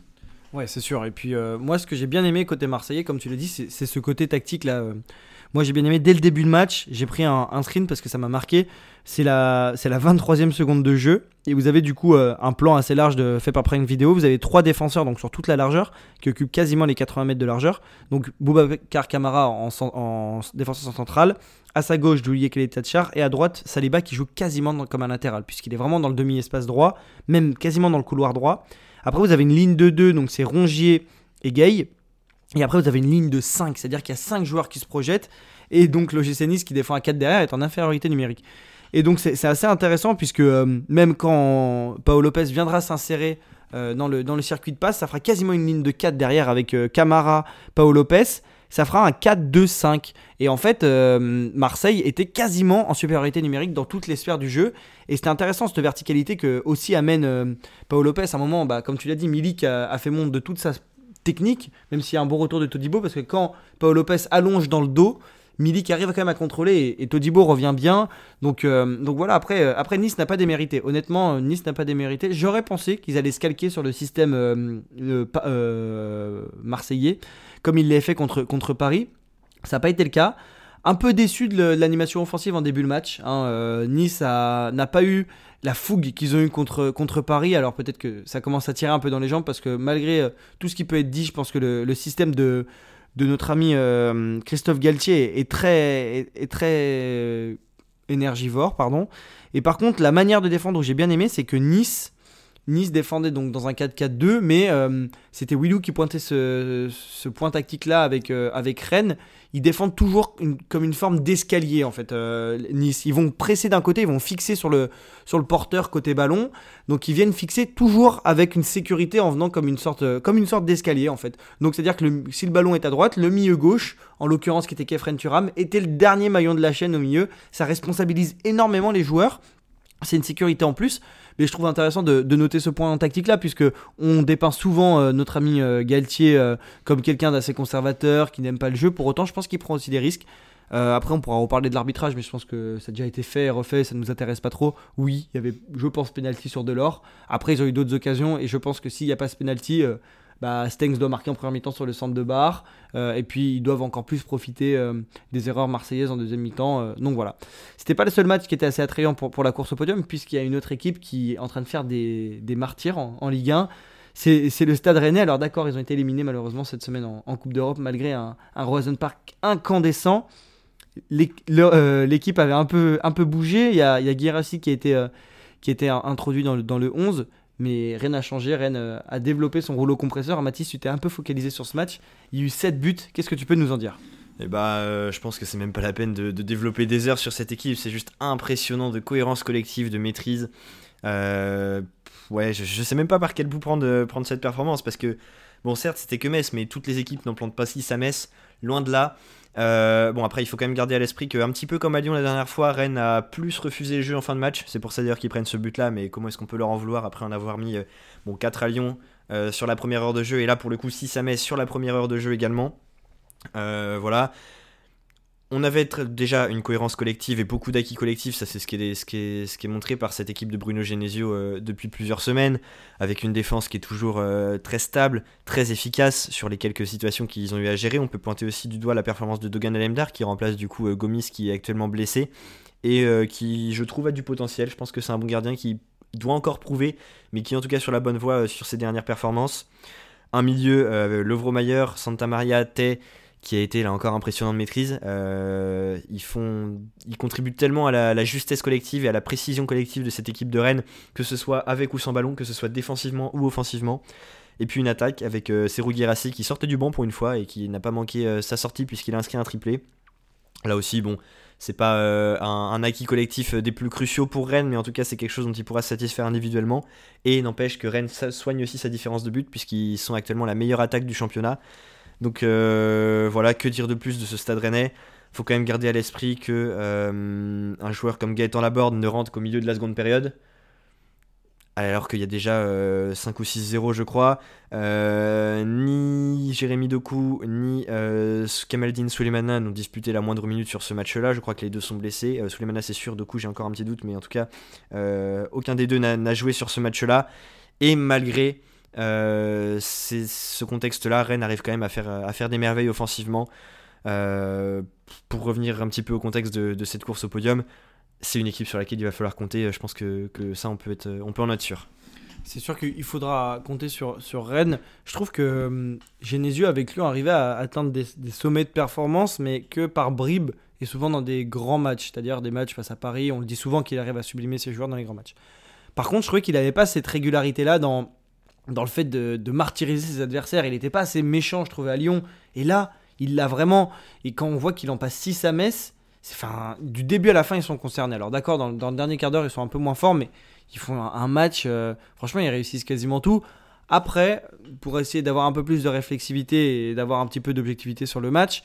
Ouais, c'est sûr. Et puis, euh, moi, ce que j'ai bien aimé côté Marseillais, comme tu l'as dit, c'est ce côté tactique là. Euh. Moi, j'ai bien aimé dès le début de match. J'ai pris un, screen parce que ça m'a marqué. C'est la, la 23e seconde de jeu. Et vous avez du coup euh, un plan assez large de, fait par une vidéo. Vous avez trois défenseurs donc sur toute la largeur qui occupent quasiment les 80 mètres de largeur. Donc Boubacar Kamara en, en défenseur central. À sa gauche, Doulier Tachar. Et à droite, Saliba qui joue quasiment comme un latéral puisqu'il est vraiment dans le demi-espace droit, même quasiment dans le couloir droit. Après, vous avez une ligne de 2, donc c'est Rongier et Gay. Et après, vous avez une ligne de 5, c'est-à-dire qu'il y a 5 joueurs qui se projettent. Et donc, l'OGC Nice qui défend à 4 derrière est en infériorité numérique. Et donc, c'est assez intéressant puisque euh, même quand Paolo Lopez viendra s'insérer euh, dans, le, circuit de passe, ça fera quasiment une ligne de 4 derrière avec euh, Camara, Paolo Lopez ça fera un 4-2-5. Et en fait, euh, Marseille était quasiment en supériorité numérique dans toutes les sphères du jeu. Et c'était intéressant cette verticalité que aussi amène euh, Paolo Lopez. À un moment, bah, comme tu l'as dit, Milik a, fait montre de toute sa technique, même s'il y a un bon retour de Todibo, parce que quand Paolo Lopez allonge dans le dos, Milik arrive quand même à contrôler et, Todibo revient bien. Donc, euh, voilà, après, après Nice n'a pas démérité. Honnêtement, Nice n'a pas démérité. J'aurais pensé qu'ils allaient se calquer sur le système marseillais comme il l'a fait contre, Paris. Ça n'a pas été le cas. Un peu déçu de l'animation offensive en début de match. Hein. Euh, nice n'a pas eu la fougue qu'ils ont eu contre, Paris. Alors peut-être que ça commence à tirer un peu dans les jambes parce que malgré euh, tout ce qui peut être dit, je pense que le, système de, de notre ami euh, Christophe Galtier est, très, est, très énergivore. Pardon. Et par contre, la manière de défendre que j'ai bien aimé, c'est que Nice Nice défendait donc dans un 4-4-2, mais euh, c'était Willou qui pointait ce, point tactique-là avec, euh, avec Rennes. Ils défendent toujours comme une forme d'escalier en fait. Euh, nice, ils vont presser d'un côté, ils vont fixer sur le, sur le porteur côté ballon. Donc ils viennent fixer toujours avec une sécurité en venant comme une sorte, comme une sorte d'escalier en fait. Donc c'est-à-dire que si le ballon est à droite, le milieu gauche, en l'occurrence qui était Kefren Turam, était le dernier maillon de la chaîne au milieu. Ça responsabilise énormément les joueurs. C'est une sécurité en plus. Mais je trouve intéressant de, noter ce point en tactique là, puisque on dépeint souvent euh, notre ami euh, Galtier euh, comme quelqu'un d'assez conservateur, qui n'aime pas le jeu. Pour autant, je pense qu'il prend aussi des risques. après, on pourra reparler de l'arbitrage, mais je pense que ça a déjà été fait, refait, ça ne nous intéresse pas trop. Oui, il y avait, je pense, penalty sur Delors. Après, ils ont eu d'autres occasions, et je pense que s'il n'y a pas ce penalty, bah, Stengs doit marquer en première mi-temps sur le centre de barre. Euh, et puis ils doivent encore plus profiter euh, des erreurs marseillaises en deuxième mi-temps. Euh. donc voilà. C'était pas le seul match qui était assez attrayant pour, pour la course au podium, puisqu'il y a une autre équipe qui est en train de faire des, des martyrs en, Ligue 1. C'est le Stade Rennais. Alors d'accord, ils ont été éliminés malheureusement cette semaine en, Coupe d'Europe, malgré un, un Park incandescent. L'équipe avait un peu, un peu bougé. Il y a, il qui a été, qui introduit dans le, dans le 11 mais rien n'a changé. Rennes euh, a développé son rouleau compresseur. Mathis, tu t'es un peu focalisé sur ce match. Il y a eu 7 buts. Qu'est-ce que tu peux nous en dire? Eh bah, euh, je pense que c'est même pas la peine de, développer des heures sur cette équipe. C'est juste impressionnant de cohérence collective, de maîtrise. Euh, ouais, je, sais même pas par quel bout prendre, prendre cette performance parce que Bon, certes, c'était que Metz, mais toutes les équipes n'en plantent pas 6 à Metz, loin de là. Euh, bon, après, il faut quand même garder à l'esprit qu'un petit peu comme à Lyon la dernière fois, Rennes a plus refusé le jeu en fin de match. C'est pour ça d'ailleurs qu'ils prennent ce but-là, mais comment est-ce qu'on peut leur en vouloir après en avoir mis bon, 4 à Lyon sur la première heure de jeu, et là pour le coup 6 à Metz sur la première heure de jeu également. voilà on avait déjà une cohérence collective et beaucoup d'acquis collectifs, ça c'est ce, qui est, montré par cette équipe de Bruno Genesio euh, depuis plusieurs semaines, avec une défense qui est toujours euh, très stable, très efficace sur les quelques situations qu'ils ont eu à gérer. On peut pointer aussi du doigt la performance de Dogan Alemdar qui remplace du coup euh, Gomis qui est actuellement blessé et qui je trouve a du potentiel. Je pense que c'est un bon gardien qui doit encore prouver, mais qui en tout cas sur la bonne voie sur ses dernières performances. Un milieu, Mayer, Santa Maria, Tay qui a été là encore impressionnant de maîtrise. Euh, ils, font, ils contribuent tellement à la, justesse collective et à la précision collective de cette équipe de Rennes, que ce soit avec ou sans ballon, que ce soit défensivement ou offensivement. Et puis une attaque avec euh, Serou qui sortait du banc pour une fois et qui n'a pas manqué euh, sa sortie puisqu'il a inscrit un triplé. Là aussi, bon, c'est pas euh, un, acquis collectif des plus cruciaux pour Rennes, mais en tout cas, c'est quelque chose dont il pourra se satisfaire individuellement. Et n'empêche que Rennes soigne aussi sa différence de but puisqu'ils sont actuellement la meilleure attaque du championnat. Donc euh, voilà, que dire de plus de ce stade rennais? Faut quand même garder à l'esprit que euh, un joueur comme Gaëtan Laborde ne rentre qu'au milieu de la seconde période. Alors qu'il y a déjà 5 euh, ou 6-0, je crois. ni Jérémy Doku, ni Kamaldine Souleymana n'ont disputé la moindre minute sur ce match-là. Je crois que les deux sont blessés. Souleymana, c'est sûr. Doku, j'ai encore un petit doute. Mais en tout cas, aucun des deux n'a joué sur ce match-là. Et malgré c'est ce contexte-là, Rennes arrive quand même à faire, à faire des merveilles offensivement. Euh, pour revenir un petit peu au contexte de, cette course au podium, c'est une équipe sur laquelle il va falloir compter. Je pense que, que ça, on peut, être, on peut en être sûr. C'est sûr qu'il faudra compter sur, sur Rennes. Je trouve que hum, avec lui, arrivait à atteindre des, des, sommets de performance, mais que par bribes et souvent dans des grands matchs, c'est-à-dire des matchs face à Paris. On le dit souvent qu'il arrive à sublimer ses joueurs dans les grands matchs. Par contre, je trouvais qu'il n'avait pas cette régularité-là dans, dans le fait de, martyriser ses adversaires. Il n'était pas assez méchant, je trouvais, à Lyon. Et là, il l'a vraiment. Et quand on voit qu'il en passe 6 à Metz, du début à la fin, ils sont concernés. Alors d'accord, dans, le dernier quart d'heure, ils sont un peu moins forts, mais ils font un, match. Euh, franchement, ils réussissent quasiment tout. Après, pour essayer d'avoir un peu plus de réflexivité et d'avoir un petit peu d'objectivité sur le match,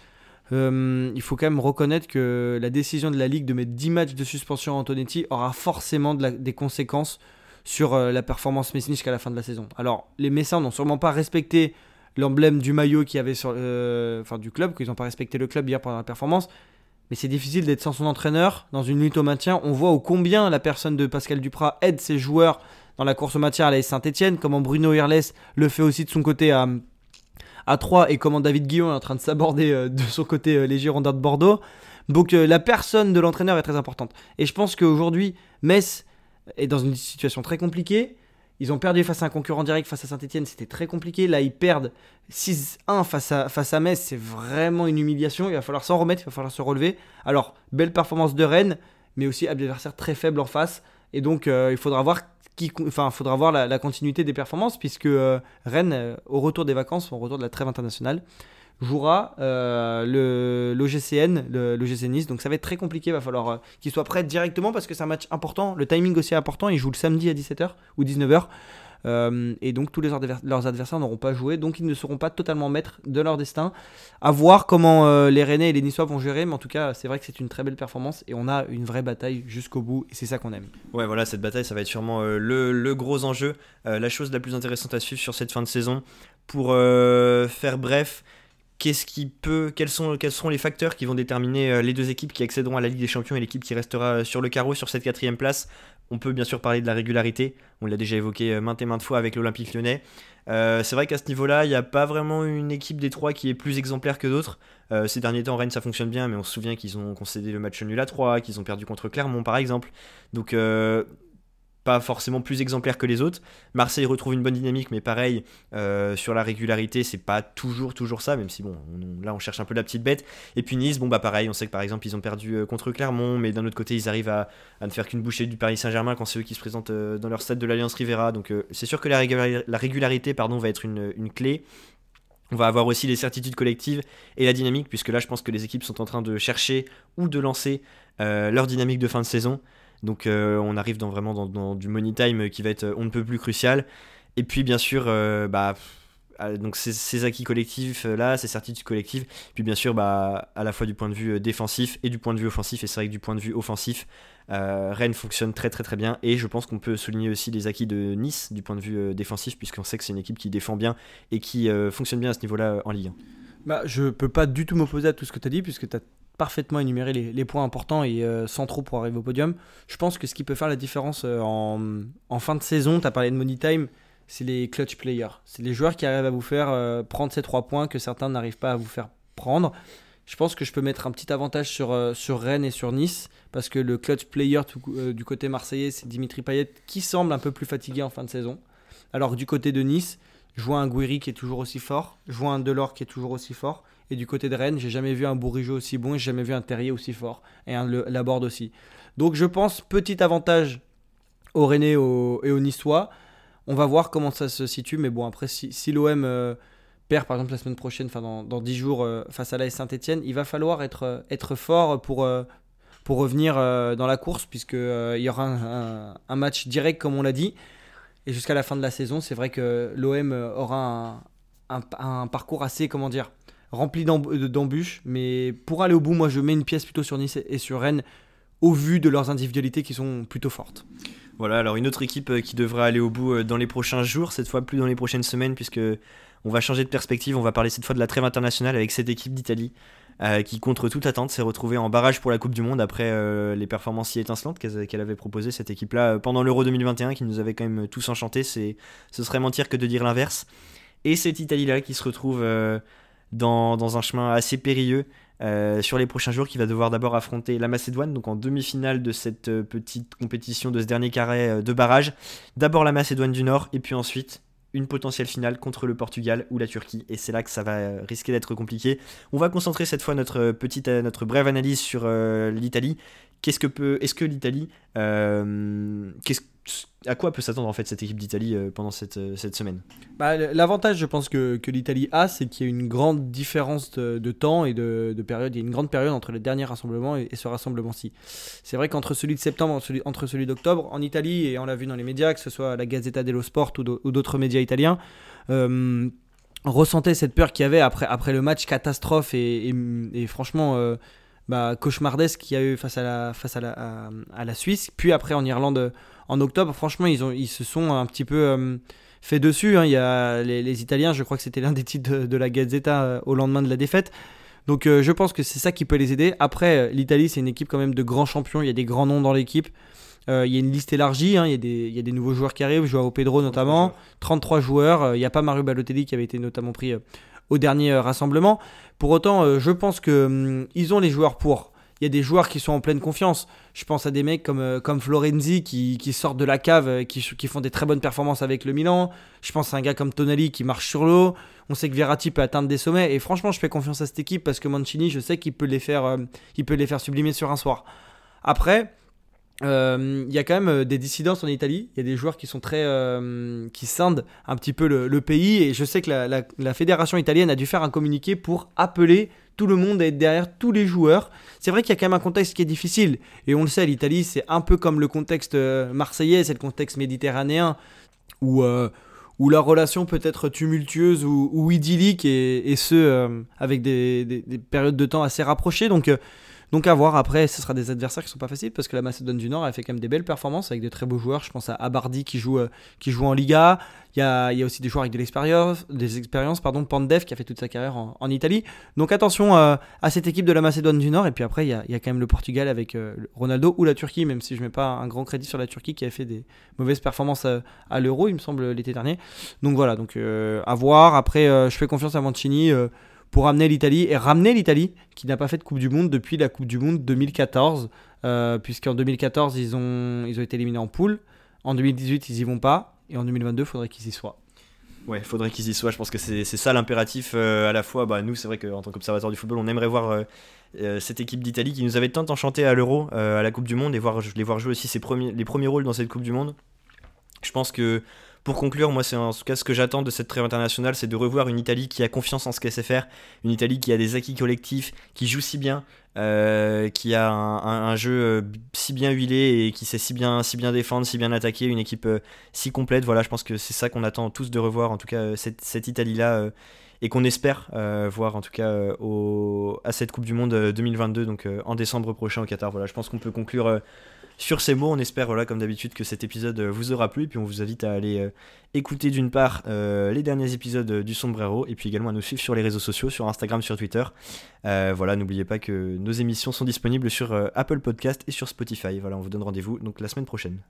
euh, il faut quand même reconnaître que la décision de la Ligue de mettre 10 matchs de suspension à Antonetti aura forcément des conséquences sur euh, la performance messine jusqu'à la fin de la saison. Alors, les Messins n'ont sûrement pas respecté l'emblème du maillot qu'il y avait sur, euh, enfin, du club, qu'ils n'ont pas respecté le club hier pendant la performance. Mais c'est difficile d'être sans son entraîneur dans une lutte au maintien. On voit au combien la personne de Pascal Duprat aide ses joueurs dans la course au maintien à la Saint-Etienne, comment Bruno Irles le fait aussi de son côté à, à 3 et comment David Guillon est en train de s'aborder euh, de son côté les Girondins de Bordeaux. Donc la personne de l'entraîneur est très importante. Et je pense qu'aujourd'hui, Metz est dans une situation très compliquée. Ils ont perdu face à un concurrent direct, face à Saint-Etienne, c'était très compliqué. Là, ils perdent 6-1 face à, face à Metz, c'est vraiment une humiliation. Il va falloir s'en remettre, il va falloir se relever. Alors, belle performance de Rennes, mais aussi adversaire très faible en face. Et donc, euh, il faudra voir, qui, enfin, faudra voir la, continuité des performances, puisque euh, Rennes, euh, au retour des vacances, au retour de la trêve internationale, jouera euh, le l'OGCN, l'OGC Nice. Donc ça va être très compliqué, il va falloir euh, qu'il soit prêt directement parce que c'est un match important. Le timing aussi est important, ils jouent le samedi à 17h ou 19h. Euh, et donc tous les leurs adversaires n'auront pas joué, donc ils ne seront pas totalement maîtres de leur destin. À voir comment les Rennais et les Niçois vont gérer, mais en tout cas c'est vrai que c'est une très belle performance et on a une vraie bataille jusqu'au bout et c'est ça qu'on aime. Ouais voilà, cette bataille ça va être sûrement le, le, gros enjeu, la chose la plus intéressante à suivre sur cette fin de saison. Pour faire bref, qu'est-ce qui peut, quels sont, seront les facteurs qui vont déterminer euh, les deux équipes qui accéderont à la Ligue des Champions et l'équipe qui restera sur le carreau sur cette quatrième place? On peut bien sûr parler de la régularité, on l'a déjà évoqué euh, maintes et maintes fois avec l'Olympique lyonnais. Euh, c'est vrai qu'à ce niveau-là, il n'y a pas vraiment une équipe des trois qui est plus exemplaire que d'autres. ces derniers temps, Rennes, ça fonctionne bien, mais on se souvient qu'ils ont concédé le match nul à 3, qu'ils ont perdu contre Clermont, par exemple. Donc, pas forcément plus exemplaire que les autres. Marseille retrouve une bonne dynamique, mais pareil, euh, sur la régularité, c'est pas toujours, toujours ça, même si bon, là on cherche un peu la petite bête. Et puis Nice, bon bah pareil, on sait que par exemple ils ont perdu euh, contre Clermont, mais d'un autre côté ils arrivent à, ne faire qu'une bouchée du Paris Saint-Germain quand c'est eux qui se présentent euh, dans leur stade de l'Alliance Rivera. Donc c'est sûr que la, régularité, pardon, va être une, une clé. On va avoir aussi les certitudes collectives et la dynamique, puisque là je pense que les équipes sont en train de chercher ou de lancer leur dynamique de fin de saison. Donc euh, on arrive vraiment dans, du money time qui va être on ne peut plus crucial. Et puis bien sûr, euh, bah, donc ces, acquis collectifs là, ces certitudes collectives, puis bien sûr bah, à la fois du point de vue défensif et du point de vue offensif, et c'est vrai que du point de vue offensif, Rennes fonctionne très très très bien, et je pense qu'on peut souligner aussi les acquis de Nice du point de vue défensif, puisqu'on sait que c'est une équipe qui défend bien et qui fonctionne bien à ce niveau-là en Ligue 1. Bah, je peux pas du tout m'opposer à tout ce que tu as dit, puisque tu as parfaitement énuméré les, points importants et euh, sans trop pour arriver au podium. Je pense que ce qui peut faire la différence euh, en, fin de saison, tu as parlé de Money Time, c'est les clutch players. C'est les joueurs qui arrivent à vous faire euh, prendre ces trois points que certains n'arrivent pas à vous faire prendre. Je pense que je peux mettre un petit avantage sur, Rennes et sur Nice, parce que le clutch player du côté marseillais, c'est Dimitri Payet qui semble un peu plus fatigué en fin de saison. Alors du côté de Nice, je vois un Guiri qui est toujours aussi fort, je un Delors qui est toujours aussi fort. Et du côté de Rennes, j'ai jamais vu un Bourigeau aussi bon j'ai jamais vu un Terrier aussi fort. Et un Laborde aussi. Donc je pense, petit avantage au Rennais et au Niçois. On va voir comment ça se situe. Mais bon, après, si, l'OM euh, perd par exemple la semaine prochaine, enfin dans, dans 10 jours, euh, face à la Saint-Etienne, il va falloir être, euh, être fort pour, pour revenir dans la course, puisqu'il y aura un, un, match direct, comme on l'a dit. Et jusqu'à la fin de la saison, c'est vrai que l'OM aura un, un, parcours assez, comment dire, rempli d'embûches. Mais pour aller au bout, moi je mets une pièce plutôt sur Nice et sur Rennes au vu de leurs individualités qui sont plutôt fortes. Voilà, alors une autre équipe euh, qui devrait aller au bout euh, dans les prochains jours, cette fois plus dans les prochaines semaines, puisque on va changer de perspective. On va parler cette fois de la trêve internationale avec cette équipe d'Italie. Euh, qui, contre toute attente, s'est retrouvée en barrage pour la Coupe du Monde après les performances si étincelantes qu'elle avait proposées, cette équipe-là, pendant l'Euro 2021, qui nous avait quand même tous enchantés. Ce serait mentir que de dire l'inverse. Et cette Italie-là qui se retrouve dans, un chemin assez périlleux euh, sur les prochains jours, qui va devoir d'abord affronter la Macédoine, donc en demi-finale de cette euh, petite compétition, de ce dernier carré euh, de barrage. D'abord la Macédoine du Nord, et puis ensuite une potentielle finale contre le Portugal ou la Turquie. Et c'est là que ça va risquer d'être compliqué. On va concentrer cette fois notre brève analyse sur l'Italie. Qu'est-ce que peut, est-ce que l'Italie, qu'est-ce à quoi peut s'attendre en fait cette équipe d'Italie euh, pendant cette, euh, cette semaine? Bah, L'avantage, je pense, que, que l'Italie a, c'est qu'il y a une grande différence de, temps et de, de, période. Il y a une grande période entre le dernier rassemblement et, ce rassemblement-ci. C'est vrai qu'entre celui de septembre et entre celui d'octobre, en Italie, et on l'a vu dans les médias, que ce soit la Gazzetta dello Sport ou d'autres médias italiens, euh, ressentait cette peur qu'il y avait après, après le match catastrophe et, et, franchement. Euh, bah, cauchemardesque qu'il y a eu face à la, face à la, à la Suisse, puis après en Irlande en octobre, franchement, ils, ont, ils se sont un petit peu euh, fait dessus. Hein. Il y a les, Italiens, je crois que c'était l'un des titres de, la Gazzetta euh, au lendemain de la défaite. Donc euh, je pense que c'est ça qui peut les aider. Après, l'Italie, c'est une équipe quand même de grands champions. Il y a des grands noms dans l'équipe. il y a une liste élargie. Hein. Il, y a des, il, y a des, nouveaux joueurs qui arrivent. Joao Pedro notamment. 33 joueurs. il n'y a pas Mario Balotelli qui avait été notamment pris au dernier rassemblement. Pour autant, je pense qu'ils hum, ont les joueurs pour il y a des joueurs qui sont en pleine confiance. Je pense à des mecs comme, euh, comme Florenzi qui, qui sortent de la cave, euh, qui, qui, font des très bonnes performances avec le Milan. Je pense à un gars comme Tonali qui marche sur l'eau. On sait que Verratti peut atteindre des sommets. Et franchement, je fais confiance à cette équipe parce que Mancini, je sais qu'il peut, les faire, euh, peut les faire sublimer sur un soir. Après, il y a quand même des dissidences en Italie. Il y a des joueurs qui sont très. qui scindent un petit peu le, pays. Et je sais que la, fédération italienne a dû faire un communiqué pour appeler tout le monde à être derrière tous les joueurs. C'est vrai qu'il y a quand même un contexte qui est difficile. Et on le sait, l'Italie, c'est un peu comme le contexte euh, marseillais, c'est le contexte méditerranéen, où, euh, où la relation peut être tumultueuse ou, idyllique, et, ce, euh, avec des, périodes de temps assez rapprochées. Donc donc à voir après, ce sera des adversaires qui sont pas faciles parce que la Macédoine du Nord a fait quand même des belles performances avec de très beaux joueurs. Je pense à Abardi qui joue, euh, qui joue en Liga. Il y a, aussi des joueurs avec des expériences, pardon, Pandev qui a fait toute sa carrière en, Italie. Donc attention euh, à cette équipe de la Macédoine du Nord. Et puis après, il y a, quand même le Portugal avec euh, Ronaldo ou la Turquie, même si je mets pas un grand crédit sur la Turquie qui a fait des mauvaises performances à, l'Euro, il me semble, l'été dernier. Donc voilà, donc à voir. Après, je fais confiance à Mancini pour amener l'Italie et ramener l'Italie qui n'a pas fait de Coupe du Monde depuis la Coupe du Monde 2014, euh, puisqu'en 2014 ils ont, ils ont été éliminés en poule, en 2018 ils y vont pas, et en 2022 il faudrait qu'ils y soient. Ouais, faudrait qu'ils y soient. Je pense que c'est ça l'impératif euh, à la fois. Bah, nous, c'est vrai qu'en tant qu'observateur du football, on aimerait voir euh, cette équipe d'Italie qui nous avait tant enchanté à l'Euro, à la Coupe du Monde, et voir, les voir jouer aussi ses premiers, les premiers rôles dans cette Coupe du Monde. Je pense que pour conclure, moi, c'est en tout cas ce que j'attends de cette trêve internationale, c'est de revoir une Italie qui a confiance en ce qu'elle sait faire, une Italie qui a des acquis collectifs, qui joue si bien, euh, qui a un, jeu euh, si bien huilé et qui sait si bien, si bien défendre, si bien attaquer, une équipe euh, si complète. Voilà, je pense que c'est ça qu'on attend tous de revoir, en tout cas, cette, Italie-là et qu'on espère voir en tout cas à cette Coupe du Monde 2022, donc en décembre prochain au Qatar. Voilà, je pense qu'on peut conclure sur ces mots, on espère, comme d'habitude, que cet épisode euh, vous aura plu. Et puis on vous invite à aller euh, écouter d'une part euh, les derniers épisodes du Sombrero et puis également à nous suivre sur les réseaux sociaux, sur Instagram, sur Twitter. voilà, n'oubliez pas que nos émissions sont disponibles sur Apple Podcast et sur Spotify. Voilà, on vous donne rendez-vous donc la semaine prochaine.